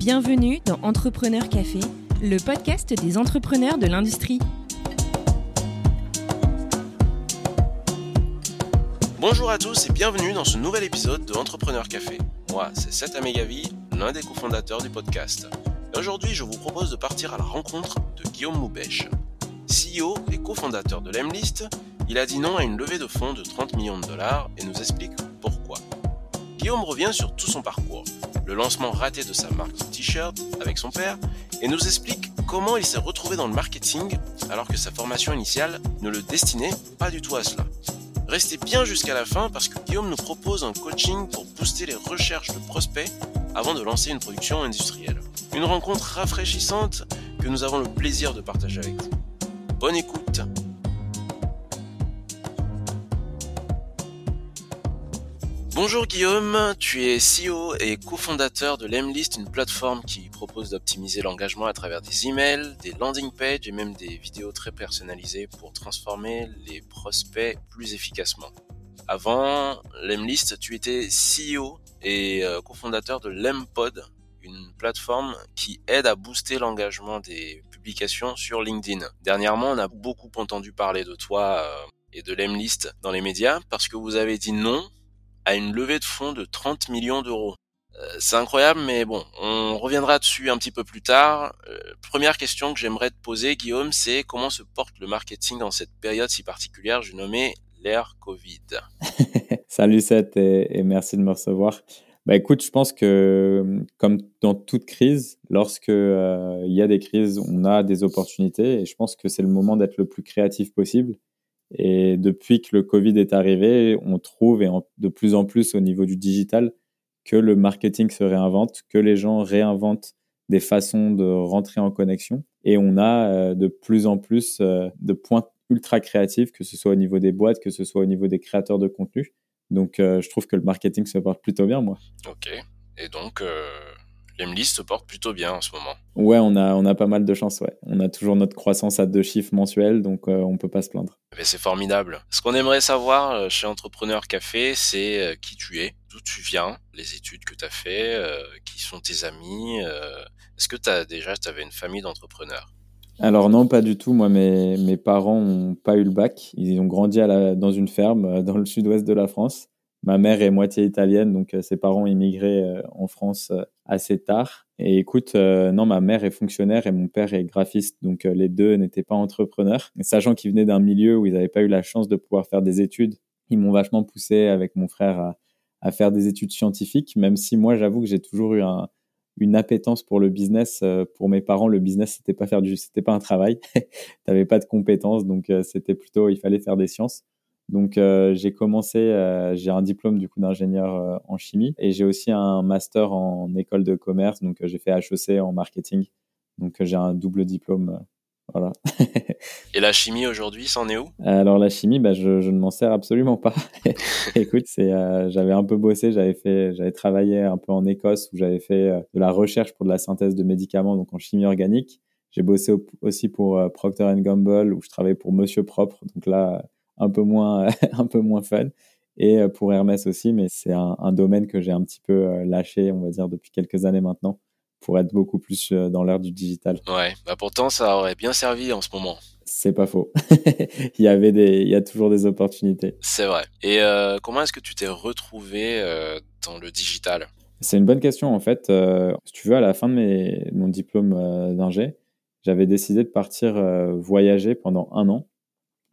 Bienvenue dans Entrepreneur Café, le podcast des entrepreneurs de l'industrie. Bonjour à tous et bienvenue dans ce nouvel épisode de Entrepreneur Café. Moi, c'est Seth Amegavi, l'un des cofondateurs du podcast. Aujourd'hui, je vous propose de partir à la rencontre de Guillaume Moubèche. CEO et cofondateur de l'Emlist, il a dit non à une levée de fonds de 30 millions de dollars et nous explique pourquoi. Guillaume revient sur tout son parcours, le lancement raté de sa marque de t-shirt avec son père, et nous explique comment il s'est retrouvé dans le marketing alors que sa formation initiale ne le destinait pas du tout à cela. Restez bien jusqu'à la fin parce que Guillaume nous propose un coaching pour booster les recherches de prospects avant de lancer une production industrielle. Une rencontre rafraîchissante que nous avons le plaisir de partager avec vous. Bonne écoute Bonjour Guillaume, tu es CEO et cofondateur de l'Emlist, une plateforme qui propose d'optimiser l'engagement à travers des emails, des landing pages et même des vidéos très personnalisées pour transformer les prospects plus efficacement. Avant l'Emlist, tu étais CEO et euh, cofondateur de l'Empod, une plateforme qui aide à booster l'engagement des publications sur LinkedIn. Dernièrement, on a beaucoup entendu parler de toi euh, et de l'Emlist dans les médias parce que vous avez dit non à une levée de fonds de 30 millions d'euros. Euh, c'est incroyable, mais bon, on reviendra dessus un petit peu plus tard. Euh, première question que j'aimerais te poser, Guillaume, c'est comment se porte le marketing dans cette période si particulière, je nommais l'ère Covid? Salut Seth et, merci de me recevoir. Bah écoute, je pense que comme dans toute crise, lorsque euh, il y a des crises, on a des opportunités et je pense que c'est le moment d'être le plus créatif possible et depuis que le Covid est arrivé, on trouve, et de plus en plus au niveau du digital, que le marketing se réinvente, que les gens réinventent des façons de rentrer en connexion. Et on a euh, de plus en plus euh, de points ultra créatifs, que ce soit au niveau des boîtes, que ce soit au niveau des créateurs de contenu. Donc, euh, je trouve que le marketing se porte plutôt bien, moi. Ok. Et donc, Lemlist se porte plutôt bien en ce moment. Ouais, on a, on a pas mal de chance, ouais. On a toujours notre croissance à deux chiffres mensuels, donc on euh, on peut pas se plaindre. c'est formidable. Ce qu'on aimerait savoir euh, chez Entrepreneur Café, c'est euh, qui tu es, d'où tu viens, les études que tu as fait, qui sont tes amis. Est-ce que as, déjà tu avais une famille d'entrepreneurs? Alors non, pas du tout. Moi, mes, mes parents n'ont pas eu le bac. Ils ont grandi à la, dans une ferme dans le sud-ouest de la France. Ma mère est moitié italienne, donc ses parents immigré en France assez tard. Et écoute, euh, non, ma mère est fonctionnaire et mon père est graphiste, donc euh, les deux n'étaient pas entrepreneurs. sachant qu'ils venaient d'un milieu où ils n'avaient pas eu la chance de pouvoir faire des études, ils m'ont vachement poussé avec mon frère à, à, faire des études scientifiques, même si moi, j'avoue que j'ai toujours eu un, une appétence pour le business. Euh, pour mes parents, le business, c'était pas faire du, c'était pas un travail. T'avais pas de compétences, donc c'était plutôt, il fallait faire des sciences. Donc euh, j'ai commencé, euh, j'ai un diplôme du coup d'ingénieur euh, en chimie et j'ai aussi un master en école de commerce. Donc j'ai fait HEC en marketing. Donc j'ai un double diplôme. voilà. et la chimie aujourd'hui, c'en est où? Alors la chimie, bah, je, je ne m'en sers absolument pas. Écoute, c'est, j'avais un peu bossé, j'avais fait, j'avais travaillé un peu en Écosse où j'avais fait de la recherche pour de la synthèse de médicaments, donc en chimie organique. J'ai bossé aussi pour Procter Gamble où je travaillais pour Monsieur Propre. Donc là, un peu moins, un peu moins fun. Et euh, pour Hermès aussi, mais c'est un, domaine que j'ai un petit peu euh, lâché, on va dire, depuis quelques années maintenant, pour être beaucoup plus euh, dans l'ère du digital. Ouais, bah pourtant, ça aurait bien servi en ce moment. C'est pas faux. il y avait des, il y a toujours des opportunités. C'est vrai. Et comment est-ce que tu t'es retrouvé dans le digital? C'est une bonne question en fait. si tu veux, à la fin de mes, mon diplôme d'ingé, j'avais décidé de partir voyager pendant un an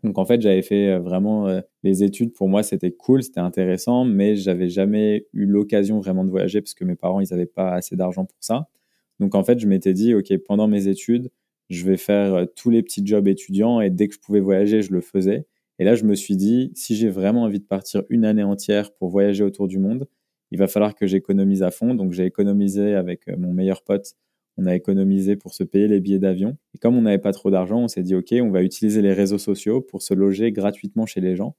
donc en fait, j'avais fait euh, vraiment euh, les études. Pour moi, c'était cool, c'était intéressant, mais j'avais jamais eu l'occasion vraiment de voyager parce que mes parents, ils n'avaient pas assez d'argent pour ça. Donc en fait, je m'étais dit, ok, pendant mes études, je vais faire euh, tous les petits jobs étudiants et dès que je pouvais voyager, je le faisais. Et là, je me suis dit, si j'ai vraiment envie de partir une année entière pour voyager autour du monde, il va falloir que j'économise à fond. Donc j'ai économisé avec mon meilleur pote on a économisé pour se payer les billets d'avion. Et comme on n'avait pas trop d'argent, on s'est dit, OK, on va utiliser les réseaux sociaux pour se loger gratuitement chez les gens.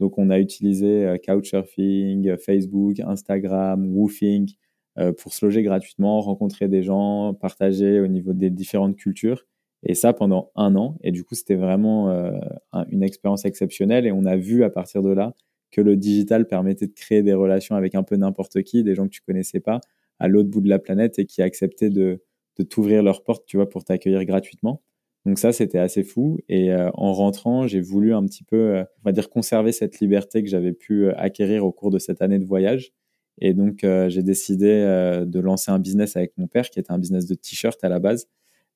Donc, on a utilisé euh, Couchsurfing, Facebook, Instagram, Woofing euh, pour se loger gratuitement, rencontrer des gens, partager au niveau des différentes cultures. Et ça pendant un an. Et du coup, c'était vraiment euh, une expérience exceptionnelle. Et on a vu à partir de là que le digital permettait de créer des relations avec un peu n'importe qui, des gens que tu connaissais pas, à l'autre bout de la planète et qui acceptaient de, de t'ouvrir leurs portes, tu vois, pour t'accueillir gratuitement. Donc ça, c'était assez fou. Et euh, en rentrant, j'ai voulu un petit peu, euh, on va dire, conserver cette liberté que j'avais pu euh, acquérir au cours de cette année de voyage. Et donc, j'ai décidé de lancer un business avec mon père, qui était un business de t-shirt à la base.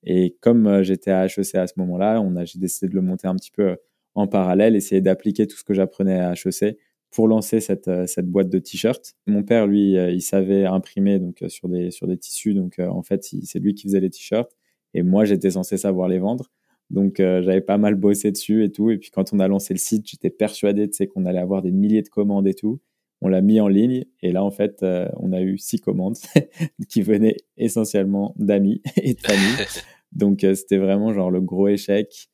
Et comme j'étais à HEC à ce moment-là, on a, j'ai décidé de le monter un petit peu en parallèle, essayer d'appliquer tout ce que j'apprenais à HEC pour lancer cette, cette boîte de t-shirts. Mon père, lui, il savait imprimer donc sur des sur des tissus, donc en fait, c'est lui qui faisait les t-shirts. Et moi, j'étais censé savoir les vendre. Donc, euh, j'avais pas mal bossé dessus et tout. Et puis, quand on a lancé le site, j'étais persuadé qu'on allait avoir des milliers de commandes et tout. On l'a mis en ligne. Et là, en fait, euh, on a eu six commandes qui venaient essentiellement d'amis et de famille. Donc, euh, c'était vraiment genre le gros échec.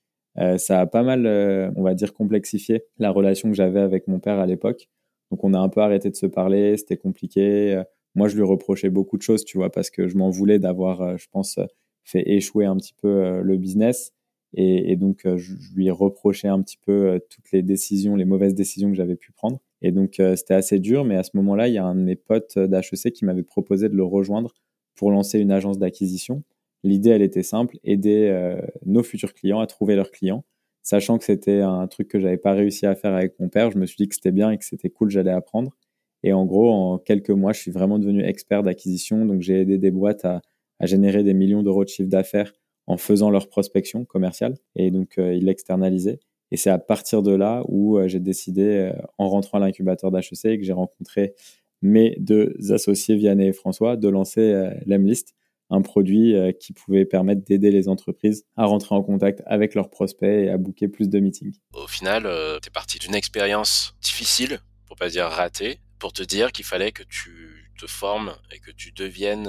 Ça a pas mal, on va dire, complexifié la relation que j'avais avec mon père à l'époque. Donc, on a un peu arrêté de se parler. C'était compliqué. moi, je lui reprochais beaucoup de choses, tu vois, parce que je m'en voulais d'avoir, je pense, fait échouer un petit peu euh, le business. Et, donc, euh, je, lui reprochais un petit peu euh, toutes les décisions, les mauvaises décisions que j'avais pu prendre. Et donc, c'était assez dur. Mais à ce moment-là, il y a un de mes potes d'HEC qui m'avait proposé de le rejoindre pour lancer une agence d'acquisition. L'idée, elle était simple, aider nos futurs clients à trouver leurs clients. Sachant que c'était un truc que j'avais pas réussi à faire avec mon père, je me suis dit que c'était bien et que c'était cool, j'allais apprendre. Et en gros, en quelques mois, je suis vraiment devenu expert d'acquisition. Donc, j'ai aidé des boîtes à, générer des millions d'euros de chiffre d'affaires en faisant leur prospection commerciale. Et donc, euh, ils l'externalisaient. Et c'est à partir de là où euh, j'ai décidé, euh, en rentrant à l'incubateur d'HEC que j'ai rencontré mes deux associés, Vianney et François, de lancer l'Emlist, un produit qui pouvait permettre d'aider les entreprises à rentrer en contact avec leurs prospects et à booker plus de meetings. Au final, tu es parti d'une expérience difficile, pour pas dire ratée, pour te dire qu'il fallait que tu te formes et que tu deviennes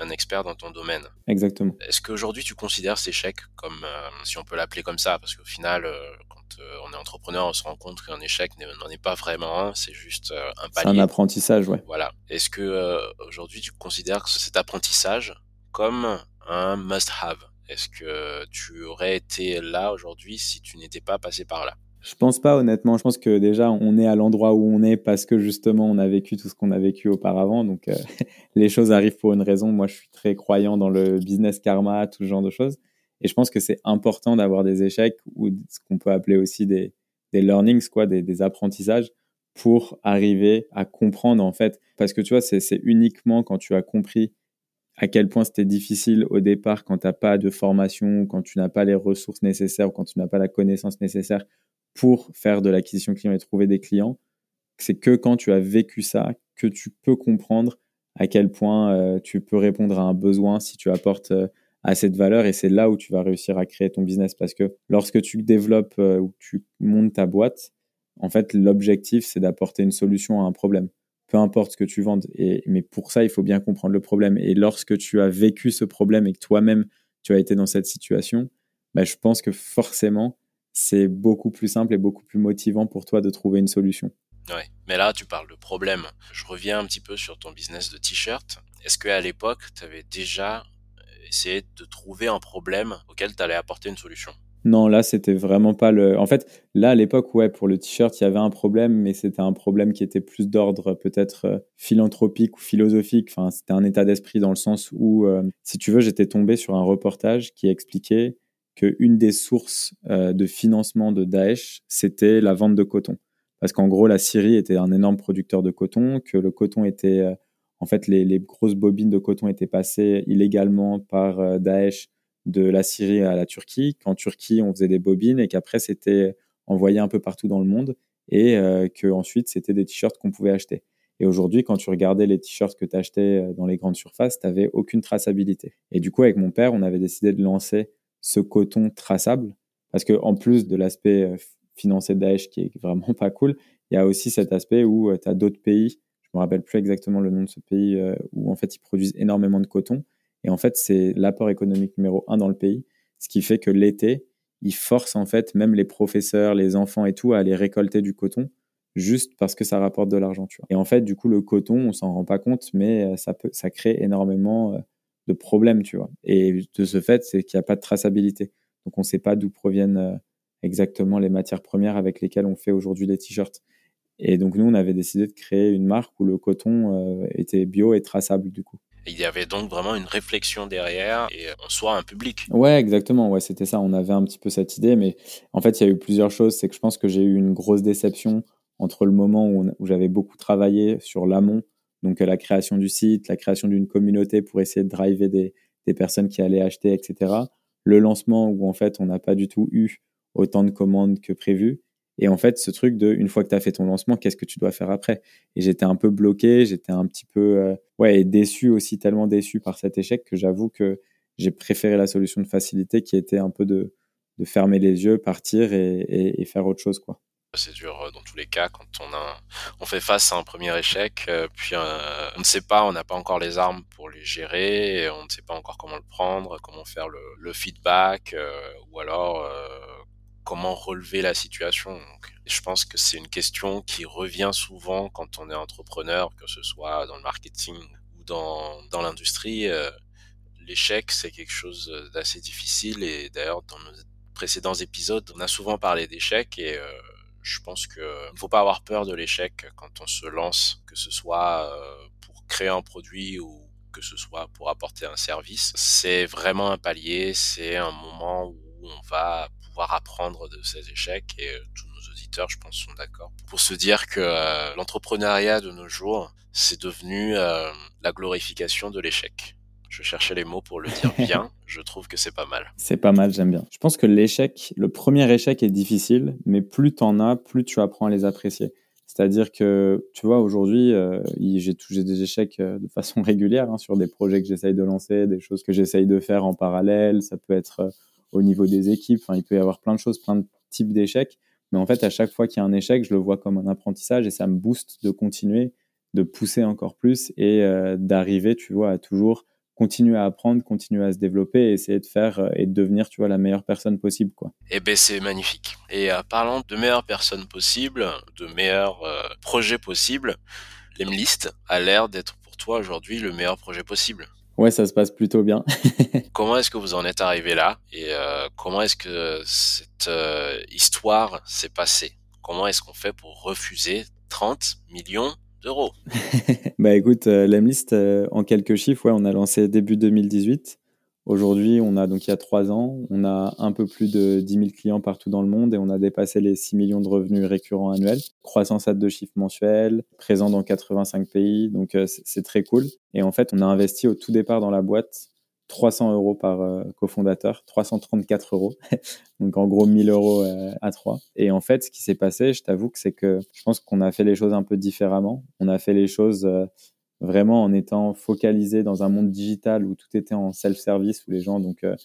un expert dans ton domaine. Exactement. Est-ce qu'aujourd'hui tu considères cet échec comme, euh, si on peut l'appeler comme ça, parce qu'au final, euh, quand euh, on est entrepreneur, on se rend compte qu'un échec n'en est pas vraiment un, c'est juste un palier. C'est un apprentissage, ouais. Voilà. Est-ce que aujourd'hui tu considères cet apprentissage comme un must-have? Est-ce que tu aurais été là aujourd'hui si tu n'étais pas passé par là? Je pense pas honnêtement. Je pense que déjà on est à l'endroit où on est parce que justement on a vécu tout ce qu'on a vécu auparavant. Donc euh, les choses arrivent pour une raison. Moi je suis très croyant dans le business karma, tout ce genre de choses. Et je pense que c'est important d'avoir des échecs ou ce qu'on peut appeler aussi des, learnings, quoi, des, des, apprentissages pour arriver à comprendre en fait. Parce que tu vois, c'est uniquement quand tu as compris à quel point c'était difficile au départ quand tu n'as pas de formation, quand tu n'as pas les ressources nécessaires, quand tu n'as pas la connaissance nécessaire pour faire de l'acquisition client et trouver des clients, c'est que quand tu as vécu ça que tu peux comprendre à quel point euh, tu peux répondre à un besoin si tu apportes euh, assez de valeur et c'est là où tu vas réussir à créer ton business parce que lorsque tu développes euh, ou tu montes ta boîte, en fait, l'objectif, c'est d'apporter une solution à un problème. Peu importe ce que tu vendes. Et, mais pour ça, il faut bien comprendre le problème. Et lorsque tu as vécu ce problème et que toi-même, tu as été dans cette situation, bah, je pense que forcément, c'est beaucoup plus simple et beaucoup plus motivant pour toi de trouver une solution. Ouais, mais là, tu parles de problème. Je reviens un petit peu sur ton business de t-shirt. Est-ce qu'à l'époque, tu avais déjà essayé de trouver un problème auquel tu allais apporter une solution? Non, là, c'était vraiment pas le. En fait, là, à l'époque, ouais, pour le t-shirt, il y avait un problème, mais c'était un problème qui était plus d'ordre peut-être euh, philanthropique ou philosophique. Enfin, c'était un état d'esprit dans le sens où, euh, si tu veux, j'étais tombé sur un reportage qui expliquait qu'une des sources euh, de financement de Daesh, c'était la vente de coton. Parce qu'en gros, la Syrie était un énorme producteur de coton, que le coton était, euh, en fait, les, grosses bobines de coton étaient passées illégalement par euh, Daesh de la Syrie à la Turquie, qu'en Turquie, on faisait des bobines et qu'après, c'était envoyé un peu partout dans le monde et que ensuite, c'était des t-shirts qu'on pouvait acheter. Et aujourd'hui, quand tu regardais les t-shirts que tu achetais dans les grandes surfaces, tu aucune traçabilité. Et du coup, avec mon père, on avait décidé de lancer ce coton traçable. Parce que en plus de l'aspect euh, financier de Daesh qui est vraiment pas cool, il y a aussi cet aspect où euh, tu as d'autres pays, je me rappelle plus exactement le nom de ce pays, euh, où en fait ils produisent énormément de coton. Et en fait, c'est l'apport économique numéro un dans le pays, ce qui fait que l'été, ils forcent en fait même les professeurs, les enfants et tout à aller récolter du coton juste parce que ça rapporte de l'argent. Et en fait, du coup, le coton, on s'en rend pas compte, mais ça, peut, ça crée énormément de problèmes, tu vois. Et de ce fait, c'est qu'il n'y a pas de traçabilité. Donc, on ne sait pas d'où proviennent euh, exactement les matières premières avec lesquelles on fait aujourd'hui les t-shirts. Et donc, nous, on avait décidé de créer une marque où le coton euh, était bio et traçable, du coup. Il y avait donc vraiment une réflexion derrière et en soi un public. Ouais, exactement. Ouais, c'était ça. On avait un petit peu cette idée, mais en fait, il y a eu plusieurs choses. C'est que je pense que j'ai eu une grosse déception entre le moment où, où j'avais beaucoup travaillé sur l'amont, donc la création du site, la création d'une communauté pour essayer de driver des, des personnes qui allaient acheter, etc. Le lancement où en fait, on n'a pas du tout eu autant de commandes que prévu. Et en fait, ce truc de, une fois que tu as fait ton lancement, qu'est-ce que tu dois faire après? Et j'étais un peu bloqué, j'étais un petit peu euh, ouais, déçu aussi, tellement déçu par cet échec que j'avoue que j'ai préféré la solution de facilité qui était un peu de, de fermer les yeux, partir et, et, et faire autre chose. quoi. C'est dur euh, dans tous les cas quand on, a, on fait face à un premier échec, euh, puis on ne sait pas, on n'a pas encore les armes pour les gérer, on ne sait pas encore comment le prendre, comment faire le, feedback, ou alors comment relever la situation. Je pense que c'est une question qui revient souvent quand on est entrepreneur, que ce soit dans le marketing ou dans, dans l'industrie. Euh, l'échec, c'est quelque chose d'assez difficile et d'ailleurs, dans nos précédents épisodes, on a souvent parlé d'échec et euh, je pense qu'il ne faut pas avoir peur de l'échec quand on se lance, que ce soit euh, pour créer un produit ou que ce soit pour apporter un service. C'est vraiment un palier, c'est un moment où on va pouvoir apprendre de ces échecs et euh, tous nos auditeurs, je pense, sont d'accord pour se dire que euh, l'entrepreneuriat de nos jours, c'est devenu euh, la glorification de l'échec. Je cherchais les mots pour le dire bien. je trouve que c'est pas mal. C'est pas mal, j'aime bien. Je pense que l'échec, le premier échec est difficile, mais plus t'en as, plus tu apprends à les apprécier. C'est-à-dire que, tu vois, aujourd'hui, j'ai j'ai des échecs de façon régulière hein, sur des projets que j'essaye de lancer, des choses que j'essaye de faire en parallèle. Ça peut être au niveau des équipes. Enfin, il peut y avoir plein de choses, plein de types d'échecs. Mais en fait, à chaque fois qu'il y a un échec, je le vois comme un apprentissage et ça me booste de continuer, de pousser encore plus et euh, d'arriver, tu vois, à toujours continuer à apprendre, continuer à se développer et essayer de faire euh, et de devenir, tu vois, la meilleure personne possible, quoi. Eh ben, c'est magnifique. Et euh, parlant de meilleure personne possible, de meilleurs projets possibles, l'Emlist a l'air d'être pour toi aujourd'hui le meilleur projet possible. Ouais, ça se passe plutôt bien. comment est-ce que vous en êtes arrivé là? Et euh, comment est-ce que cette euh, histoire s'est passée? Comment est-ce qu'on fait pour refuser 30 millions Bah écoute, euh, l'Emlist, en quelques chiffres, ouais, on a lancé début 2018. Aujourd'hui, on a donc il y a trois ans, on a un peu plus de 10 000 clients partout dans le monde et on a dépassé les 6 millions de revenus récurrents annuels. Croissance à deux chiffres mensuels, présent dans 85 pays, donc euh, c'est très cool. Et en fait, on a investi au tout départ dans la boîte 300 euros par euh, cofondateur, 334 euros, donc en gros 1000 euros euh, à trois. Et en fait, ce qui s'est passé, je t'avoue que c'est que je pense qu'on a fait les choses un peu différemment. On a fait les choses vraiment en étant focalisé dans un monde digital où tout était en self-service, où les gens donc euh,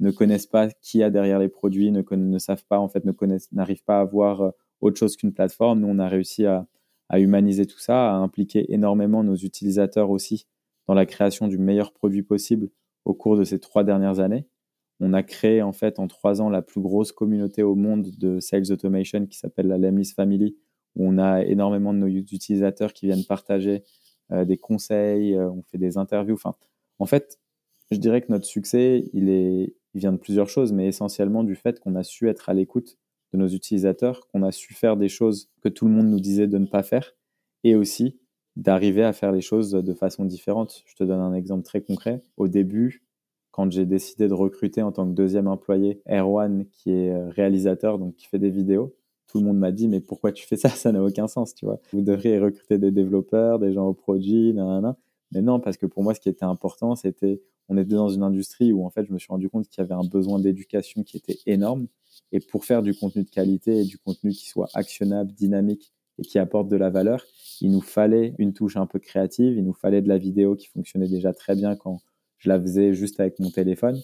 ne connaissent pas qui a derrière les produits, ne, savent pas en fait, n'arrivent pas à voir euh, autre chose qu'une plateforme. Nous, on a réussi à, humaniser tout ça, à impliquer énormément nos utilisateurs aussi dans la création du meilleur produit possible au cours de ces trois dernières années. On a créé en fait en trois ans la plus grosse communauté au monde de sales automation qui s'appelle la Lemlist Family, où on a énormément de nos utilisateurs qui viennent partager euh, des conseils, euh, on fait des interviews. Enfin, en fait, je dirais que notre succès, il, vient de plusieurs choses, mais essentiellement du fait qu'on a su être à l'écoute de nos utilisateurs, qu'on a su faire des choses que tout le monde nous disait de ne pas faire, et aussi d'arriver à faire les choses de façon différente. Je te donne un exemple très concret. Au début, quand j'ai décidé de recruter en tant que deuxième employé Erwan, qui est euh, réalisateur, donc qui fait des vidéos, tout le monde m'a dit mais pourquoi tu fais ça? Ça n'a aucun sens, tu vois. Vous devriez recruter des développeurs, des gens au produit, nanana. Mais non, parce que pour moi, ce qui était important, c'était on était dans une industrie où en fait, je me suis rendu compte qu'il y avait un besoin d'éducation qui était énorme. Et pour faire du contenu de qualité et du contenu qui soit actionnable, dynamique et qui apporte de la valeur, il nous fallait une touche un peu créative. Il nous fallait de la vidéo qui fonctionnait déjà très bien quand je la faisais juste avec mon téléphone.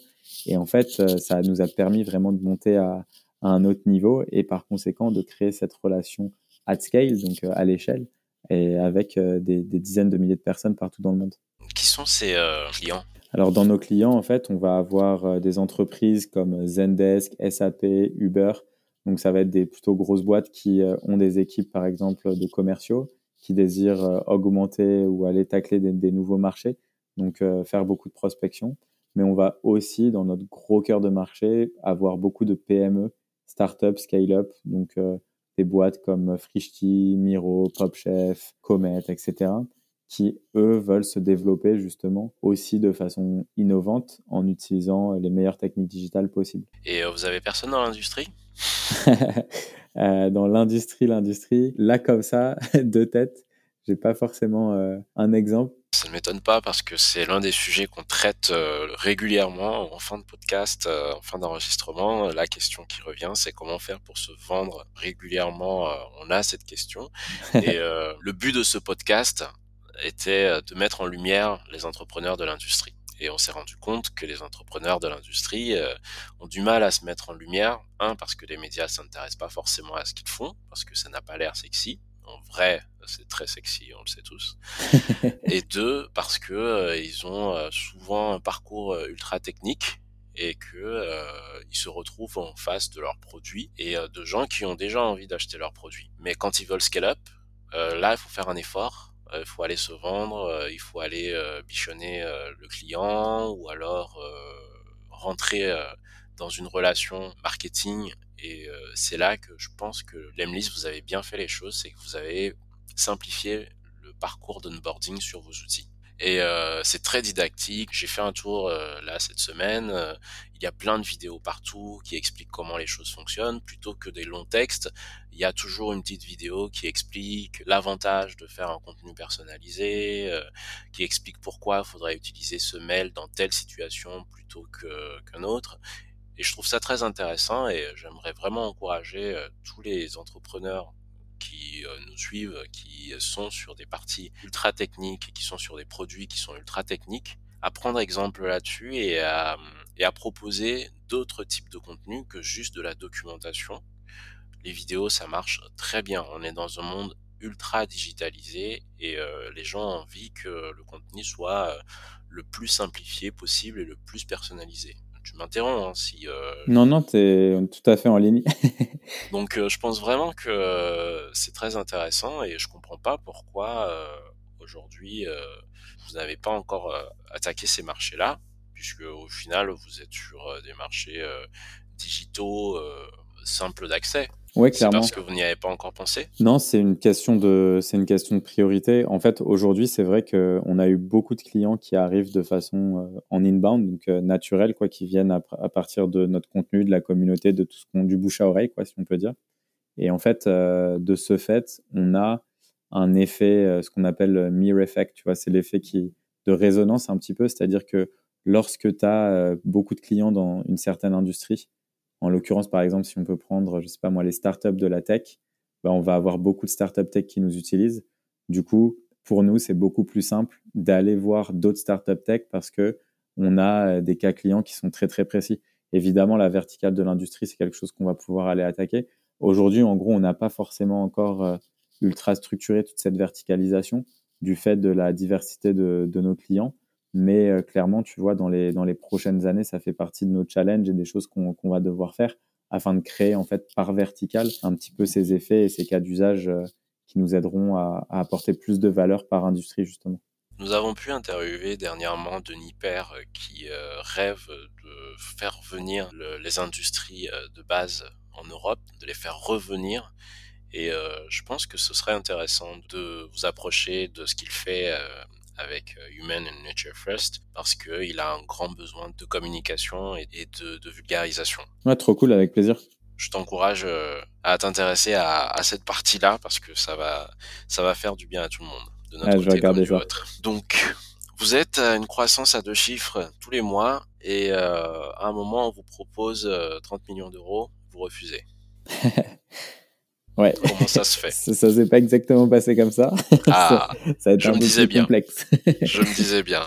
Et en fait, euh, ça nous a permis vraiment de monter à, à un autre niveau et par conséquent de créer cette relation at scale, donc euh, à l'échelle, et avec euh, des, dizaines de milliers de personnes partout dans le monde. Qui sont ces euh, clients? Alors dans nos clients, en fait, on va avoir des entreprises comme Zendesk, SAP, Uber. Donc ça va être des plutôt grosses boîtes qui ont des équipes, par exemple, de commerciaux, qui désirent augmenter ou aller tacler des, nouveaux marchés, donc faire beaucoup de prospection. Mais on va aussi, dans notre gros cœur de marché, avoir beaucoup de PME startup, scale-up, donc euh, des boîtes comme Frishti, Miro, PopChef, Comet, etc., qui, eux, veulent se développer justement aussi de façon innovante en utilisant les meilleures techniques digitales possibles. Et vous avez personne dans l'industrie? Dans l'industrie, l'industrie, là comme ça, de tête, j'ai pas forcément un exemple. Ça ne m'étonne pas parce que c'est l'un des sujets qu'on traite euh, régulièrement en fin de podcast, euh, en fin d'enregistrement. La question qui revient, c'est comment faire pour se vendre régulièrement. Euh, on a cette question. Et le but de ce podcast était de mettre en lumière les entrepreneurs de l'industrie. Et on s'est rendu compte que les entrepreneurs de l'industrie ont du mal à se mettre en lumière. Un, parce que les médias s'intéressent pas forcément à ce qu'ils font, parce que ça n'a pas l'air sexy en vrai, c'est très sexy, on le sait tous. et deux, parce que euh, ils ont euh, souvent un parcours euh, ultra technique et que ils se retrouvent en face de leurs produits et de gens qui ont déjà envie d'acheter leurs produits. Mais quand ils veulent scale up, là, il faut faire un effort. Il faut aller se vendre, il faut aller bichonner le client ou alors rentrer dans une relation marketing et euh, c'est là que je pense que l'Emlist, vous avez bien fait les choses, c'est que vous avez simplifié le parcours d'onboarding sur vos outils. Et euh, c'est très didactique. J'ai fait un tour euh, là cette semaine. il y a plein de vidéos partout qui expliquent comment les choses fonctionnent. Plutôt que des longs textes, il y a toujours une petite vidéo qui explique l'avantage de faire un contenu personnalisé, qui explique pourquoi il faudrait utiliser ce mail dans telle situation plutôt qu'un autre. Et je trouve ça très intéressant et j'aimerais vraiment encourager euh, tous les entrepreneurs qui euh, nous suivent, qui sont sur des parties ultra techniques, qui sont sur des produits qui sont ultra techniques, à prendre exemple là-dessus et à, et à proposer d'autres types de contenus que juste de la documentation. Les vidéos, ça marche très bien. On est dans un monde ultra digitalisé et euh, les gens ont envie que le contenu soit le plus simplifié possible et le plus personnalisé tu m'interromps hein, si. Euh, non, non, tu es tout à fait en ligne. Donc, euh, je pense vraiment que euh, c'est très intéressant et je comprends pas pourquoi aujourd'hui vous n'avez pas encore attaqué ces marchés-là, puisque au final vous êtes sur des marchés digitaux simples d'accès. Oui, clairement. parce que vous n'y avez pas encore pensé Non, c'est une question de, c'est une question de priorité. En fait, aujourd'hui, c'est vrai qu'on a eu beaucoup de clients qui arrivent de façon euh, en inbound, donc euh, naturel, quoi, qui viennent à, partir de notre contenu, de la communauté, de tout ce qu'on, du bouche à oreille, quoi, si on peut dire. Et en fait, euh, de ce fait, on a un effet, ce qu'on appelle mirror effect, tu vois, c'est l'effet qui, de résonance un petit peu, c'est-à-dire que lorsque tu as beaucoup de clients dans une certaine industrie, en l'occurrence, par exemple, si on peut prendre, je sais pas moi, les startups de la tech, ben, on va avoir beaucoup de startups tech qui nous utilisent. Du coup, pour nous, c'est beaucoup plus simple d'aller voir d'autres startups tech parce que on a euh, des cas clients qui sont très très précis. Évidemment, la verticale de l'industrie, c'est quelque chose qu'on va pouvoir aller attaquer. Aujourd'hui, en gros, on n'a pas forcément encore euh, ultra structuré toute cette verticalisation du fait de la diversité de nos clients. Mais euh, clairement, tu vois, dans les, dans les prochaines années, ça fait partie de nos challenges et des choses qu'on va devoir faire afin de créer, en fait, par vertical, un petit peu ces effets et ces cas d'usage euh, qui nous aideront à, apporter plus de valeur par industrie, justement. Nous avons pu interviewer dernièrement Denis Père euh, qui rêve de faire venir les industries de base en Europe, de les faire revenir. Et je pense que ce serait intéressant de vous approcher de ce qu'il fait avec euh, Human and Nature First parce qu'il a un grand besoin de communication et de, vulgarisation. Ouais, trop cool, avec plaisir. Je t'encourage euh, à t'intéresser à, cette partie-là parce que ça va, ça va faire du bien à tout le monde. De notre je côté comme ça. Donc, vous êtes à une croissance à deux chiffres tous les mois et euh, à un moment on vous propose 30 millions d'euros, vous refusez. Ouais. Comment ça se fait Ça, s'est pas exactement passé comme ça. Ah, ça, va être un peu bien. complexe. je me disais bien.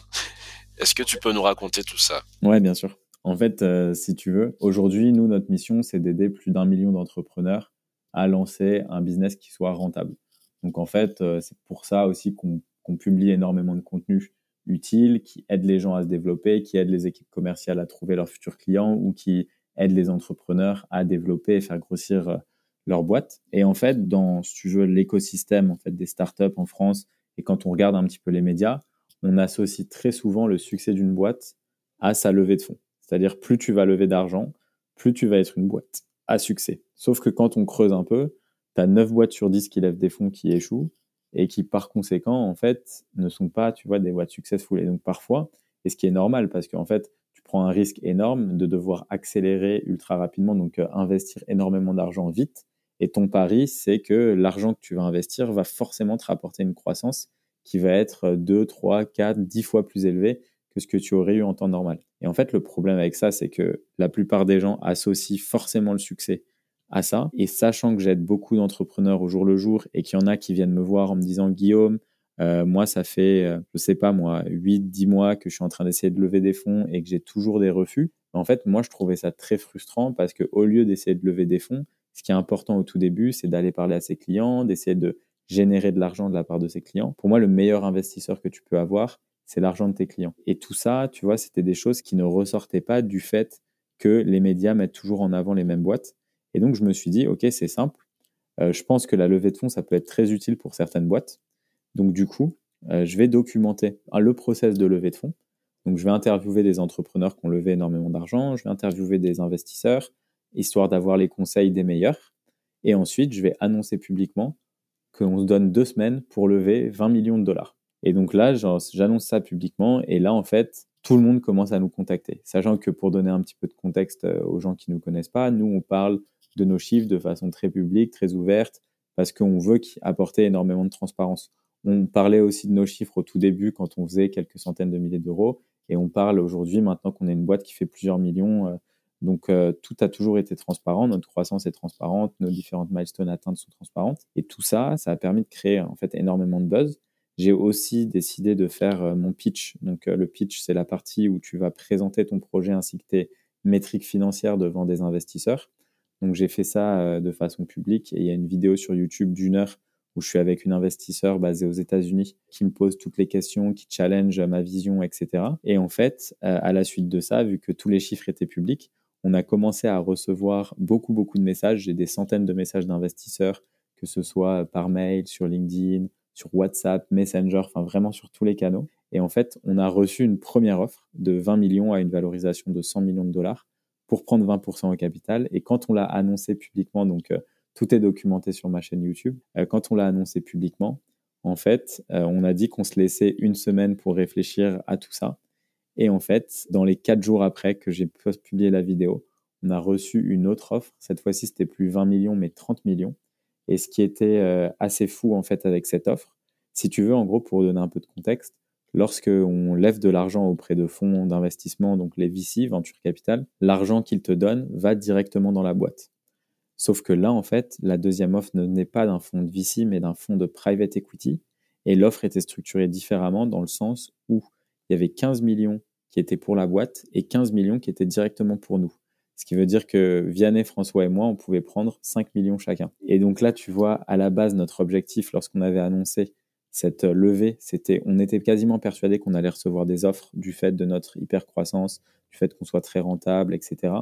Est-ce que tu peux nous raconter tout ça? Ouais, bien sûr. En fait, euh, si tu veux, aujourd'hui, nous, notre mission, c'est d'aider plus d'un million d'entrepreneurs à lancer un business qui soit rentable. Donc, en fait, euh, c'est pour ça aussi qu'on publie énormément de contenu utile, qui aide les gens à se développer, qui aide les équipes commerciales à trouver leurs futurs clients ou qui aide les entrepreneurs à développer et faire grossir euh, leur boîte. Et en fait, dans, si tu veux, l'écosystème en fait, des startups en France, et quand on regarde un petit peu les médias, on associe très souvent le succès d'une boîte à sa levée de fonds. C'est-à-dire, plus tu vas lever d'argent, plus tu vas être une boîte à succès. Sauf que quand on creuse un peu, tu as 9 boîtes sur 10 qui lèvent des fonds qui échouent et qui, par conséquent, en fait, ne sont pas, tu vois, des boîtes successful. Et donc, parfois, et ce qui est normal, parce qu'en fait, tu prends un risque énorme de devoir accélérer ultra rapidement, donc euh, investir énormément d'argent vite. Et ton pari, c'est que l'argent que tu vas investir va forcément te rapporter une croissance qui va être 2, 3, 4, 10 fois plus élevée que ce que tu aurais eu en temps normal. Et en fait, le problème avec ça, c'est que la plupart des gens associent forcément le succès à ça. Et sachant que j'aide beaucoup d'entrepreneurs au jour le jour et qu'il y en a qui viennent me voir en me disant Guillaume, euh, moi, ça fait, euh, je sais pas moi, 8, 10 mois que je suis en train d'essayer de lever des fonds et que j'ai toujours des refus. En fait, moi, je trouvais ça très frustrant parce que au lieu d'essayer de lever des fonds, ce qui est important au tout début, c'est d'aller parler à ses clients, d'essayer de générer de l'argent de la part de ses clients. Pour moi, le meilleur investisseur que tu peux avoir, c'est l'argent de tes clients. Et tout ça, tu vois, c'était des choses qui ne ressortaient pas du fait que les médias mettent toujours en avant les mêmes boîtes. Et donc, je me suis dit, OK, c'est simple. Euh, je pense que la levée de fonds, ça peut être très utile pour certaines boîtes. Donc, du coup, euh, je vais documenter le process de levée de fonds. Donc, je vais interviewer des entrepreneurs qui ont levé énormément d'argent. Je vais interviewer des investisseurs, histoire d'avoir les conseils des meilleurs. Et ensuite, je vais annoncer publiquement qu'on se donne deux semaines pour lever 20 millions de dollars. Et donc là, j'annonce ça publiquement et là, en fait, tout le monde commence à nous contacter. Sachant que pour donner un petit peu de contexte euh, aux gens qui ne nous connaissent pas, nous, on parle de nos chiffres de façon très publique, très ouverte, parce qu'on veut apporter énormément de transparence. On parlait aussi de nos chiffres au tout début quand on faisait quelques centaines de milliers d'euros et on parle aujourd'hui maintenant qu'on est une boîte qui fait plusieurs millions. Donc euh, tout a toujours été transparent, notre croissance est transparente, nos différentes milestones atteintes sont transparentes et tout ça, ça a permis de créer en fait énormément de buzz j'ai aussi décidé de faire euh, mon pitch. Donc, euh, le pitch, c'est la partie où tu vas présenter ton projet ainsi que tes métriques financières devant des investisseurs. Donc, j'ai fait ça de façon publique et il y a une vidéo sur YouTube d'une heure où je suis avec une investisseur basée aux États-Unis qui me pose toutes les questions, qui challenge ma vision, etc. Et en fait, à la suite de ça, vu que tous les chiffres étaient publics, on a commencé à recevoir beaucoup, beaucoup de messages. J'ai des centaines de messages d'investisseurs, que ce soit par mail, sur LinkedIn, sur WhatsApp, Messenger, enfin vraiment sur tous les canaux. Et en fait, on a reçu une première offre de 20 millions à une valorisation de 100 millions de dollars pour prendre 20% au capital. Et quand on l'a annoncé publiquement, donc euh, tout est documenté sur ma chaîne YouTube, euh, quand on l'a annoncé publiquement, en fait, euh, on a dit qu'on se laissait une semaine pour réfléchir à tout ça. Et en fait, dans les quatre jours après que j'ai publié la vidéo, on a reçu une autre offre. Cette fois-ci, c'était plus 20 millions, mais 30 millions. Et ce qui était euh, assez fou en fait avec cette offre, si tu veux, en gros, pour donner un peu de contexte, lorsque on lève de l'argent auprès de fonds d'investissement, donc les VC, Venture Capital, l'argent qu'ils te donnent va directement dans la boîte. Sauf que là, en fait, la deuxième offre ne n'est pas d'un fonds de VC, mais d'un fonds de private equity. Et l'offre était structurée différemment dans le sens où il y avait 15 millions qui étaient pour la boîte et 15 millions qui étaient directement pour nous. Ce qui veut dire que Vianney, François et moi, on pouvait prendre 5 millions chacun. Et donc là, tu vois, à la base, notre objectif, lorsqu'on avait annoncé cette levée, c'était, on était quasiment persuadé qu'on allait recevoir des offres du fait de notre hyper croissance, du fait qu'on soit très rentable, etc.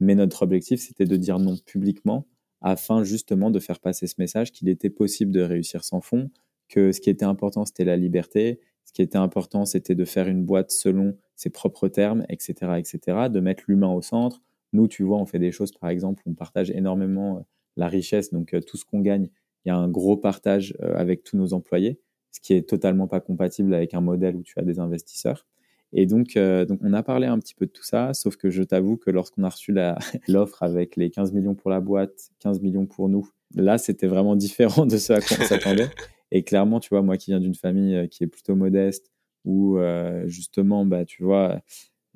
Mais notre objectif, c'était de dire non publiquement afin justement de faire passer ce message qu'il était possible de réussir sans fonds, que ce qui était important, c'était la liberté, ce qui était important, c'était de faire une boîte selon ses propres termes, etc., etc., de mettre l'humain au centre, nous, tu vois, on fait des choses, par exemple, on partage énormément euh, la richesse, donc euh, tout ce qu'on gagne, il y a un gros partage euh, avec tous nos employés, ce qui est totalement pas compatible avec un modèle où tu as des investisseurs. Et donc, donc on a parlé un petit peu de tout ça, sauf que je t'avoue que lorsqu'on a reçu l'offre avec les 15 millions pour la boîte, 15 millions pour nous, là, c'était vraiment différent de ce à quoi on s'attendait. Et clairement, tu vois, moi qui viens d'une famille qui est plutôt modeste, où justement, bah, tu vois,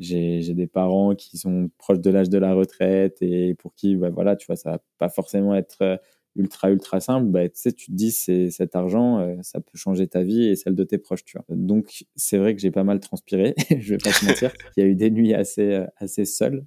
j'ai des parents qui sont proches de l'âge de la retraite et pour qui, bah, voilà, tu vois, ça va pas forcément être euh, ultra, ultra simple. Bah, tu sais, tu te dis, cet argent, euh, ça peut changer ta vie et celle de tes proches, tu vois. Donc, c'est vrai que j'ai pas mal transpiré, je vais pas te mentir. Il y a eu des nuits assez, euh, assez seules,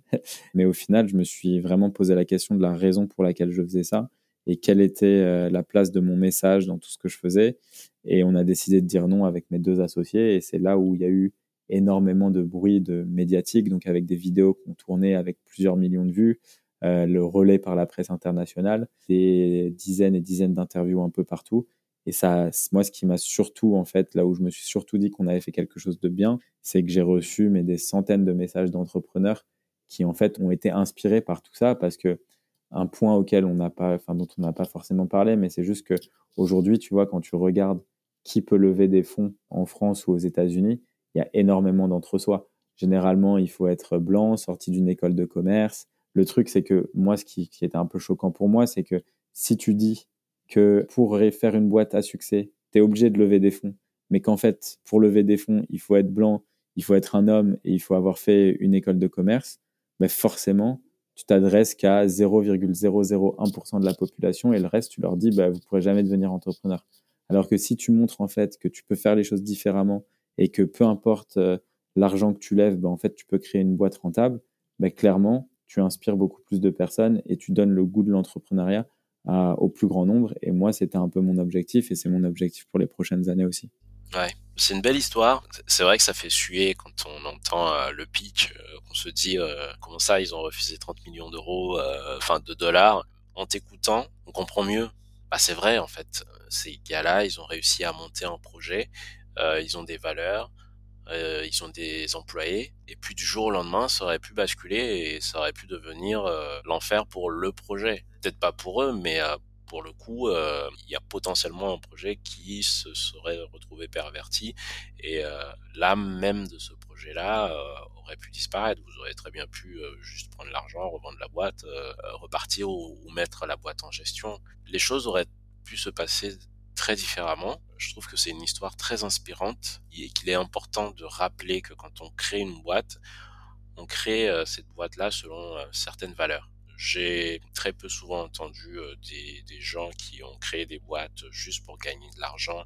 mais au final, je me suis vraiment posé la question de la raison pour laquelle je faisais ça et quelle était la place de mon message dans tout ce que je faisais. Et on a décidé de dire non avec mes deux associés et c'est là où il y a eu énormément de bruit de médiatique, donc avec des vidéos qu'on tournait avec plusieurs millions de vues, euh, le relais par la presse internationale, des dizaines et dizaines d'interviews un peu partout. Et ça, moi, ce qui m'a surtout, en fait, là où je me suis surtout dit qu'on avait fait quelque chose de bien, c'est que j'ai reçu mais des centaines de messages d'entrepreneurs qui, en fait, ont été inspirés par tout ça parce que un point auquel on n'a pas, enfin, dont on n'a pas forcément parlé, mais c'est juste que aujourd'hui, tu vois, quand tu regardes qui peut lever des fonds en France ou aux États-Unis, il y a énormément d'entre-soi. Généralement, il faut être blanc, sorti d'une école de commerce. Le truc, c'est que moi, ce qui, qui était un peu choquant pour moi, c'est que si tu dis que pour faire une boîte à succès, tu es obligé de lever des fonds, mais qu'en fait, pour lever des fonds, il faut être blanc, il faut être un homme et il faut avoir fait une école de commerce, ben forcément, tu t'adresses qu'à 0,001% de la population et le reste, tu leur dis, bah, vous pourrez jamais devenir entrepreneur. Alors que si tu montres en fait que tu peux faire les choses différemment et que peu importe euh, l'argent que tu lèves, ben, en fait, tu peux créer une boîte rentable, ben, clairement, tu inspires beaucoup plus de personnes et tu donnes le goût de l'entrepreneuriat au plus grand nombre. Et moi, c'était un peu mon objectif et c'est mon objectif pour les prochaines années aussi. C'est une belle histoire. C'est vrai que ça fait suer quand on entend euh, le pitch, euh, qu'on se dit euh, comment ça, ils ont refusé 30 millions d'euros, enfin de dollars. En t'écoutant, on comprend mieux. Bah, c'est vrai en fait. Ces gars-là, ils ont réussi à monter un projet, ils ont des valeurs, ils ont des employés, et puis du jour au lendemain, ça aurait pu basculer et ça aurait pu devenir l'enfer pour le projet. Peut-être pas pour eux, mais pour le coup, euh, il y a potentiellement un projet qui se serait retrouvé perverti et euh, l'âme même de ce projet-là euh, aurait pu disparaître. Vous auriez très bien pu juste prendre l'argent, revendre la boîte, repartir ou, mettre la boîte en gestion. Les choses auraient pu se passer très différemment. Je trouve que c'est une histoire très inspirante et qu'il est important de rappeler que quand on crée une boîte, on crée cette boîte-là selon certaines valeurs. J'ai très peu souvent entendu euh, des, gens qui ont créé des boîtes juste pour gagner de l'argent,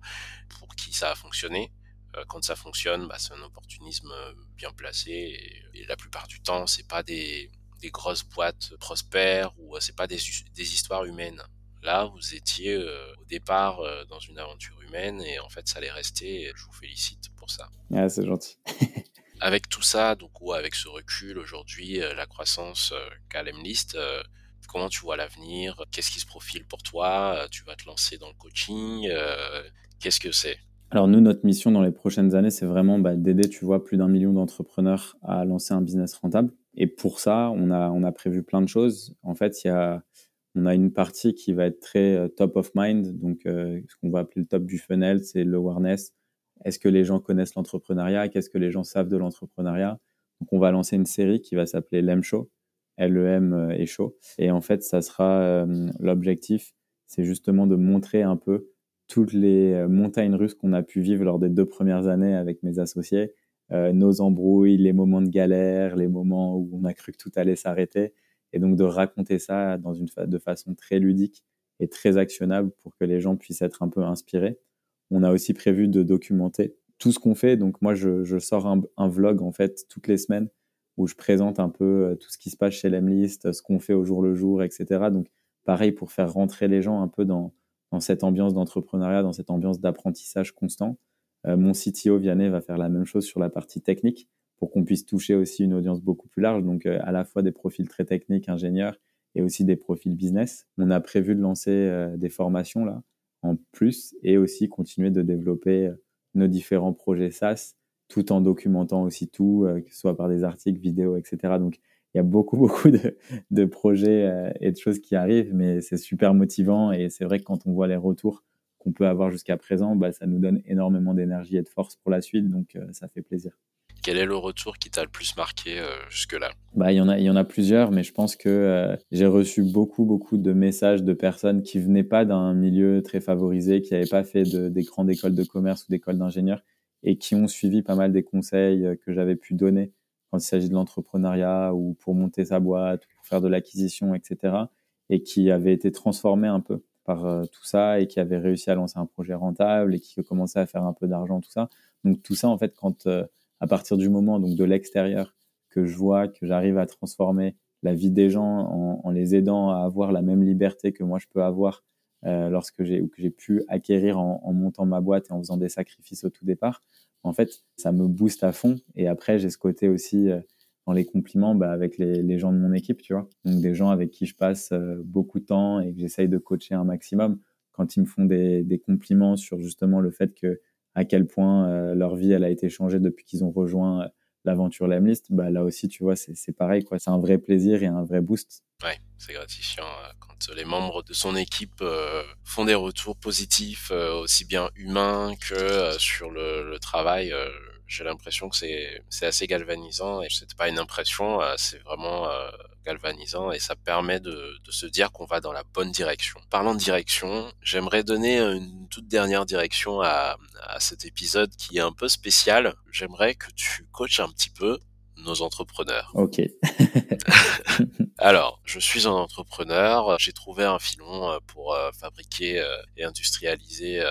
pour qui ça a fonctionné. Euh, quand ça fonctionne, bah, c'est un opportunisme euh, bien placé et, la plupart du temps, c'est pas des, grosses boîtes prospères ou c'est pas des, histoires humaines. Là, vous étiez au départ dans une aventure humaine et en fait, ça allait rester. je vous félicite pour ça. Ah, c'est gentil. avec tout ça, donc ou avec ce recul aujourd'hui, euh, la croissance euh, qu'a l'Emlist, euh, comment tu vois l'avenir? Qu'est-ce qui se profile pour toi? Tu vas te lancer dans le coaching Qu'est-ce que c'est? Alors nous, notre mission dans les prochaines années, c'est vraiment bah, d'aider, tu vois, plus d'un million d'entrepreneurs à lancer un business rentable. Et pour ça, on a, on a prévu plein de choses. En fait, il y a, on a une partie qui va être très top of mind, donc ce qu'on va appeler le top du funnel, c'est l'awareness, est-ce que les gens connaissent l'entrepreneuriat? Qu'est-ce que les gens savent de l'entrepreneuriat? Donc, on va lancer une série qui va s'appeler LEM Show, L-E-M euh, et Show. Et en fait, ça sera euh, l'objectif, c'est justement de montrer un peu toutes les euh, montagnes russes qu'on a pu vivre lors des deux premières années avec mes associés, nos embrouilles, les moments de galère, les moments où on a cru que tout allait s'arrêter, et donc de raconter ça dans une de façon très ludique et très actionnable pour que les gens puissent être un peu inspirés. On a aussi prévu de documenter tout ce qu'on fait. Donc moi, je, sors un, vlog en fait toutes les semaines où je présente un peu euh, tout ce qui se passe chez Lemlist, ce qu'on fait au jour le jour, etc. Donc pareil pour faire rentrer les gens un peu dans, cette ambiance d'entrepreneuriat, dans cette ambiance d'apprentissage constant. Euh, mon CTO Vianney va faire la même chose sur la partie technique pour qu'on puisse toucher aussi une audience beaucoup plus large, donc euh, à la fois des profils très techniques, ingénieurs, et aussi des profils business. On a prévu de lancer des formations là en plus et aussi continuer de développer euh, nos différents projets SaaS tout en documentant aussi tout, euh, que ce soit par des articles, vidéos, etc. Donc, il y a beaucoup, beaucoup de, de projets euh, et de choses qui arrivent, mais c'est super motivant et c'est vrai que quand on voit les retours qu'on peut avoir jusqu'à présent, bah, ça nous donne énormément d'énergie et de force pour la suite, donc ça fait plaisir. Quel est le retour qui t'a le plus marqué euh, jusque-là? Bah, il, y en a, il y en a plusieurs, mais je pense que euh, j'ai reçu beaucoup, beaucoup de messages de personnes qui venaient pas d'un milieu très favorisé, qui n'avaient pas fait de, des grandes écoles de commerce ou d'écoles d'ingénieurs et qui ont suivi pas mal des conseils euh, que j'avais pu donner quand il s'agit de l'entrepreneuriat ou pour monter sa boîte, ou pour faire de l'acquisition, etc. Et qui avaient été transformés un peu par tout ça et qui avaient réussi à lancer un projet rentable et qui commençaient à faire un peu d'argent, tout ça. Donc tout ça, en fait, quand à partir du moment donc de l'extérieur que je vois que j'arrive à transformer la vie des gens en, les aidant à avoir la même liberté que moi je peux avoir euh, lorsque j'ai ou que j'ai pu acquérir en, montant ma boîte et en faisant des sacrifices au tout départ. En fait, ça me booste à fond. Et après, j'ai ce côté aussi euh, dans les compliments bah, avec les, les, gens de mon équipe, tu vois. Donc des gens avec qui je passe euh, beaucoup de temps et que j'essaye de coacher un maximum. Quand ils me font des, des compliments sur justement le fait que à quel point euh, leur vie elle a été changée depuis qu'ils ont rejoint euh, l'aventure Lemlist, bah là aussi, tu vois, c'est pareil, quoi. C'est un vrai plaisir et un vrai boost. Ouais, c'est gratifiant euh, quand les membres de son équipe font des retours positifs, aussi bien humains que sur le travail j'ai l'impression que c'est c'est assez galvanisant et c'est pas une impression, euh, c'est vraiment euh, galvanisant et ça permet de, de se dire qu'on va dans la bonne direction. Parlant de direction, j'aimerais donner une toute dernière direction à, à cet épisode qui est un peu spécial. J'aimerais que tu coaches un petit peu nos entrepreneurs. Ok. Alors, je suis un entrepreneur, j'ai trouvé un filon euh, pour fabriquer et industrialiser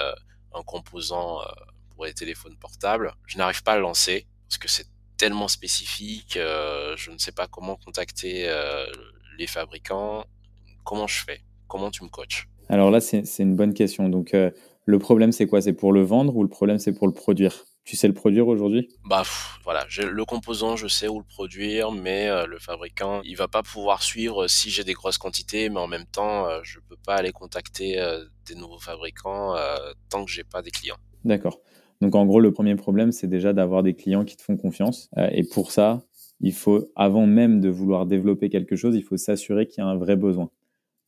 un composant pour les téléphones portables. Je n'arrive pas à le lancer parce que c'est tellement spécifique. Euh, je ne sais pas comment contacter euh, les fabricants. Comment je fais? Comment tu me coaches? Alors là, c'est une bonne question. Donc, euh, le problème, c'est quoi? C'est pour le vendre ou le problème, c'est pour le produire? Tu sais le produire aujourd'hui? Bah voilà, le composant, je sais où le produire, mais le fabricant, il va pas pouvoir suivre si j'ai des grosses quantités, mais en même temps, je peux pas aller contacter des nouveaux fabricants tant que j'ai pas des clients. D'accord. Donc en gros, le premier problème, c'est déjà d'avoir des clients qui te font confiance. Euh, et pour ça, il faut, avant même de vouloir développer quelque chose, il faut s'assurer qu'il y a un vrai besoin.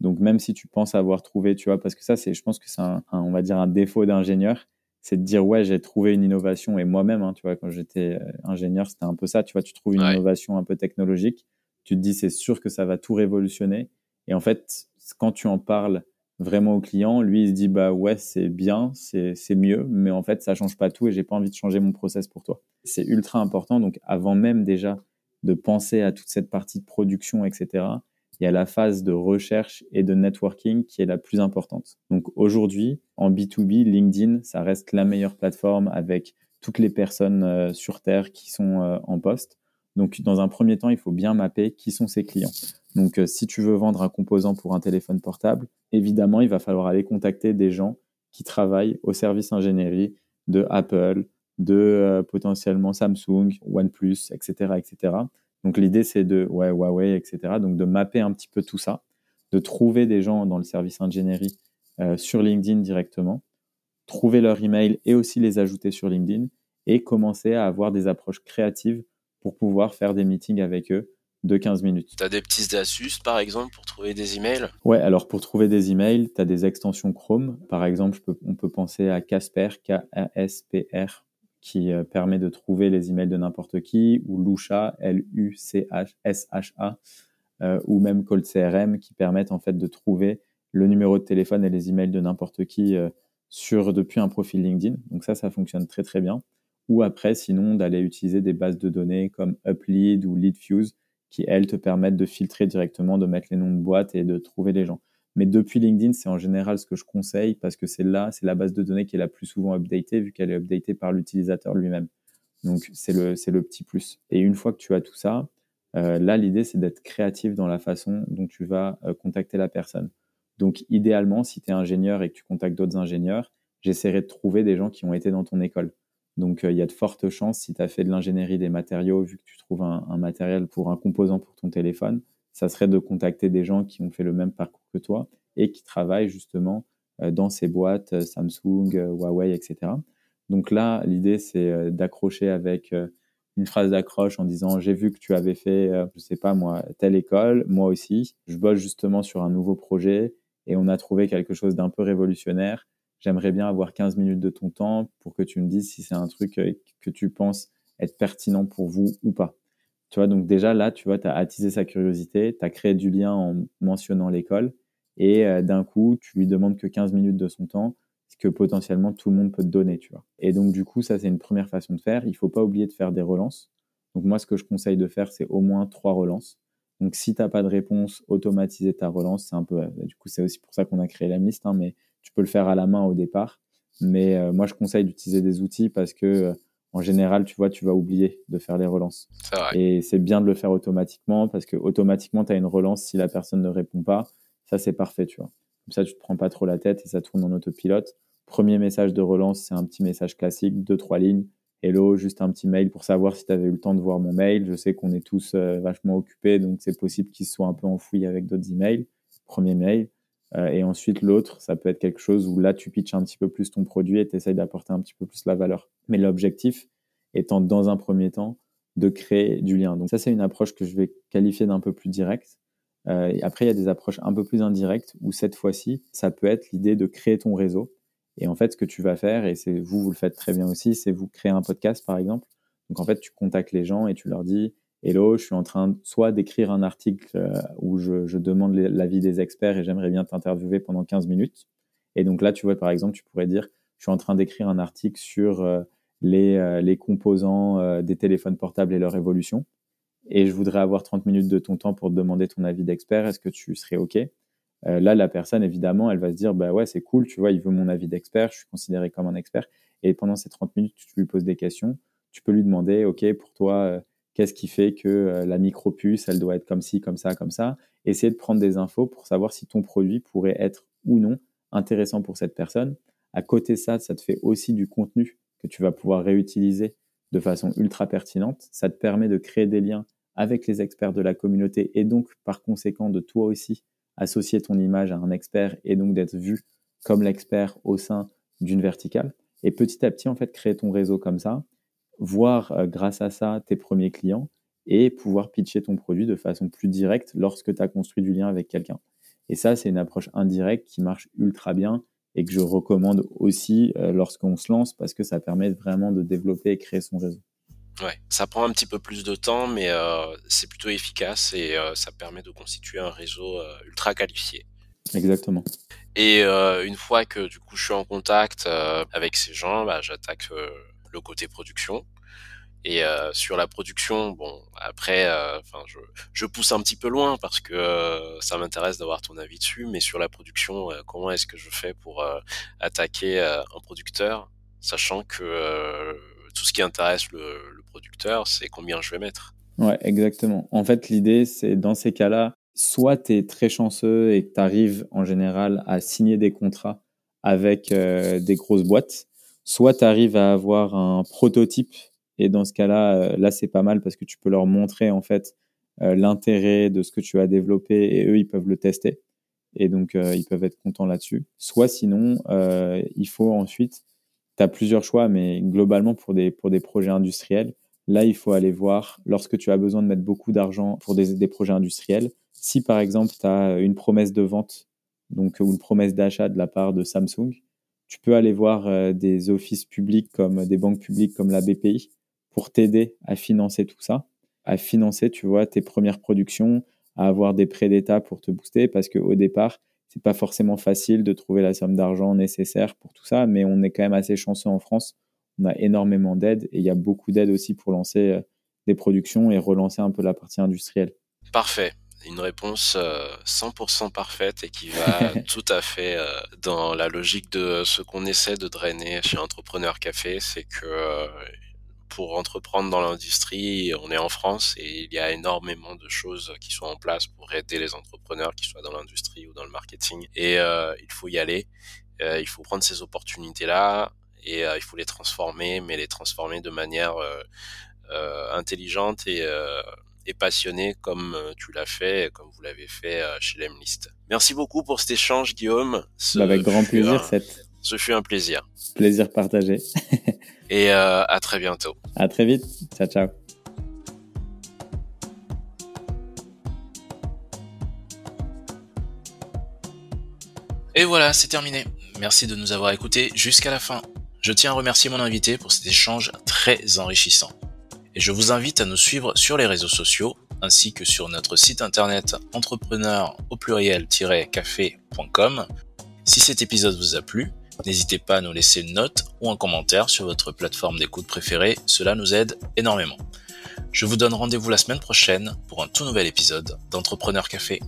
Donc même si tu penses avoir trouvé, tu vois, parce que ça, c'est, je pense que c'est un, on va dire un défaut d'ingénieur, c'est de dire ouais, j'ai trouvé une innovation. Et moi-même, hein, tu vois, quand j'étais euh, ingénieur, c'était un peu ça. Tu vois, tu trouves une innovation un peu technologique, tu te dis c'est sûr que ça va tout révolutionner. Et en fait, quand tu en parles vraiment au client. Lui, il se dit bah ouais, c'est bien, c'est mieux, mais en fait, ça change pas tout et j'ai pas envie de changer mon process pour toi. C'est ultra important. Donc, avant même déjà de penser à toute cette partie de production, etc., il y a la phase de recherche et de networking qui est la plus importante. Donc, aujourd'hui, en B2B, LinkedIn, ça reste la meilleure plateforme avec toutes les personnes euh, sur Terre qui sont euh, en poste. Donc, dans un premier temps, il faut bien mapper qui sont ses clients. Donc, euh, si tu veux vendre un composant pour un téléphone portable, évidemment, il va falloir aller contacter des gens qui travaillent au service ingénierie de Apple, de euh, potentiellement Samsung, OnePlus, etc., etc. Donc, l'idée, c'est de, ouais, Huawei, etc. Donc, de mapper un petit peu tout ça, de trouver des gens dans le service ingénierie euh, sur LinkedIn directement, trouver leur email et aussi les ajouter sur LinkedIn et commencer à avoir des approches créatives pour pouvoir faire des meetings avec eux de 15 minutes. Tu as des petites astuces, par exemple, pour trouver des emails? Ouais, alors pour trouver des emails, tu as des extensions Chrome. Par exemple, on peut penser à Casper, K-A-S-P-R, qui euh, permet de trouver les emails de n'importe qui, ou Lusha, L-U-C-H-S-H-A, euh, ou même Cold CRM, qui permettent en fait de trouver le numéro de téléphone et les emails de n'importe qui euh, sur depuis un profil LinkedIn. Donc ça, ça fonctionne très très bien. Ou après, sinon, d'aller utiliser des bases de données comme UpLead ou LeadFuse qui, elles, te permettent de filtrer directement, de mettre les noms de boîtes et de trouver les gens. Mais depuis LinkedIn, c'est en général ce que je conseille parce que c'est là, c'est la base de données qui est la plus souvent updatée vu qu'elle est updatée par l'utilisateur lui-même. Donc, c'est le, c'est le petit plus. Et une fois que tu as tout ça, euh, là, l'idée, c'est d'être créatif dans la façon dont tu vas euh, contacter la personne. Donc, idéalement, si tu es ingénieur et que tu contactes d'autres ingénieurs, j'essaierai de trouver des gens qui ont été dans ton école. Donc, euh, il y a de fortes chances, si tu as fait de l'ingénierie des matériaux, vu que tu trouves un, matériel pour un composant pour ton téléphone, ça serait de contacter des gens qui ont fait le même parcours que toi et qui travaillent justement euh, dans ces boîtes euh, Samsung, Huawei, etc. Donc là, l'idée, c'est d'accrocher avec une phrase d'accroche en disant j'ai vu que tu avais fait, je sais pas moi, telle école, moi aussi. Je bosse justement sur un nouveau projet et on a trouvé quelque chose d'un peu révolutionnaire j'aimerais bien avoir 15 minutes de ton temps pour que tu me dises si c'est un truc euh, que tu penses être pertinent pour vous ou pas. Tu vois, donc déjà là, tu vois, tu as attisé sa curiosité, tu as créé du lien en mentionnant l'école et euh, d'un coup, tu lui demandes que 15 minutes de son temps, ce que potentiellement tout le monde peut te donner, tu vois. Et donc du coup, ça c'est une première façon de faire. Il faut pas oublier de faire des relances. Donc moi, ce que je conseille de faire, c'est au moins trois relances. Donc si tu n'as pas de réponse, automatiser ta relance, c'est un peu, euh, du coup, c'est aussi pour ça qu'on a créé la liste, hein, mais tu peux le faire à la main au départ. Mais euh, moi, je conseille d'utiliser des outils parce que, euh, en général, tu vois, tu vas oublier de faire les relances. Et c'est bien de le faire automatiquement parce que automatiquement, tu as une relance si la personne ne répond pas. Ça, c'est parfait, tu vois. Comme ça, tu te prends pas trop la tête et ça tourne en autopilote. Premier message de relance, c'est un petit message classique, deux, trois lignes. Hello, juste un petit mail pour savoir si tu avais eu le temps de voir mon mail. Je sais qu'on est tous euh, vachement occupés, donc c'est possible qu'il soit un peu enfoui avec d'autres emails. Premier mail. Euh, et ensuite, l'autre, ça peut être quelque chose où là, tu pitches un petit peu plus ton produit et tu essayes d'apporter un petit peu plus la valeur. Mais l'objectif étant, dans un premier temps, de créer du lien. Donc ça, c'est une approche que je vais qualifier d'un peu plus directe. Euh, après, il y a des approches un peu plus indirectes où cette fois-ci, ça peut être l'idée de créer ton réseau. Et en fait, ce que tu vas faire, et c'est vous, vous le faites très bien aussi, c'est vous créer un podcast, par exemple. Donc en fait, tu contactes les gens et tu leur dis, Hello, je suis en train soit d'écrire un article euh, où je, je demande l'avis des experts et j'aimerais bien t'interviewer pendant 15 minutes. Et donc là, tu vois, par exemple, tu pourrais dire, je suis en train d'écrire un article sur euh, les, euh, les, composants des téléphones portables et leur évolution. Et je voudrais avoir 30 minutes de ton temps pour te demander ton avis d'expert. Est-ce que tu serais OK? Là, la personne, évidemment, elle va se dire, bah ouais, c'est cool, tu vois, il veut mon avis d'expert, je suis considéré comme un expert. Et pendant ces 30 minutes, tu lui poses des questions. Tu peux lui demander, OK, pour toi, Qu'est-ce qui fait que euh, la micropuce, elle doit être comme ci, comme ça, comme ça? Essayer de prendre des infos pour savoir si ton produit pourrait être ou non intéressant pour cette personne. À côté de ça, ça te fait aussi du contenu que tu vas pouvoir réutiliser de façon ultra pertinente. Ça te permet de créer des liens avec les experts de la communauté et donc par conséquent de toi aussi associer ton image à un expert et donc d'être vu comme l'expert au sein d'une verticale. Et petit à petit, en fait, créer ton réseau comme ça, voir euh, grâce à ça tes premiers clients et pouvoir pitcher ton produit de façon plus directe lorsque tu as construit du lien avec quelqu'un. Et ça, c'est une approche indirecte qui marche ultra bien et que je recommande aussi euh, lorsqu'on se lance parce que ça permet vraiment de développer et créer son réseau. Ouais, ça prend un petit peu plus de temps, mais euh, c'est plutôt efficace et ça permet de constituer un réseau ultra qualifié. Exactement. Et une fois que du coup je suis en contact avec ces gens, bah, j'attaque le côté production. Et euh, sur la production, bon, après, euh, enfin, je, je, pousse un petit peu loin parce que euh, ça m'intéresse d'avoir ton avis dessus. Mais sur la production, comment est-ce que je fais pour attaquer un producteur, sachant que tout ce qui intéresse le, producteur, c'est combien je vais mettre. Ouais, exactement. En fait, l'idée, c'est dans ces cas-là, soit tu es très chanceux et que tu arrives en général à signer des contrats avec des grosses boîtes soit tu arrives à avoir un prototype et dans ce cas-là, euh, là c'est pas mal parce que tu peux leur montrer en fait euh, l'intérêt de ce que tu as développé et eux ils peuvent le tester et donc euh, ils peuvent être contents là-dessus. Soit sinon, il faut ensuite, tu as plusieurs choix, mais globalement pour des, pour des projets industriels, là il faut aller voir lorsque tu as besoin de mettre beaucoup d'argent pour des, des projets industriels. Si par exemple tu as une promesse de vente donc, ou une promesse d'achat de la part de Samsung, tu peux aller voir euh, des offices publics comme des banques publiques comme la BPI pour t'aider à financer tout ça, à financer, tu vois, tes premières productions, à avoir des prêts d'État pour te booster parce qu'au départ, c'est pas forcément facile de trouver la somme d'argent nécessaire pour tout ça, mais on est quand même assez chanceux en France. On a énormément d'aides et il y a beaucoup d'aides aussi pour lancer euh, des productions et relancer un peu la partie industrielle. Parfait une réponse 100% euh, parfaite et qui va tout à fait euh, dans la logique de ce qu'on essaie de drainer chez Entrepreneur Café, c'est que euh, pour entreprendre dans l'industrie, on est en France et il y a énormément de choses qui sont en place pour aider les entrepreneurs, qu'ils soient dans l'industrie ou dans le marketing. Et il faut y aller. il faut prendre ces opportunités-là et il faut les transformer, mais les transformer de manière intelligente et et passionné comme euh, tu l'as fait, comme vous l'avez fait euh, chez Lemlist. Merci beaucoup pour cet échange, Guillaume. Bah, avec grand plaisir, cette. Ce fut un plaisir. Plaisir partagé. et euh, à très bientôt. À très vite. Ciao, ciao. Et voilà, c'est terminé. Merci de nous avoir écoutés jusqu'à la fin. Je tiens à remercier mon invité pour cet échange très enrichissant et je vous invite à nous suivre sur les réseaux sociaux ainsi que sur notre site internet entrepreneur au pluriel-café.com. Si cet épisode vous a plu, n'hésitez pas à nous laisser une note ou un commentaire sur votre plateforme d'écoute préférée, cela nous aide énormément. Je vous donne rendez-vous la semaine prochaine pour un tout nouvel épisode d'Entrepreneur Café.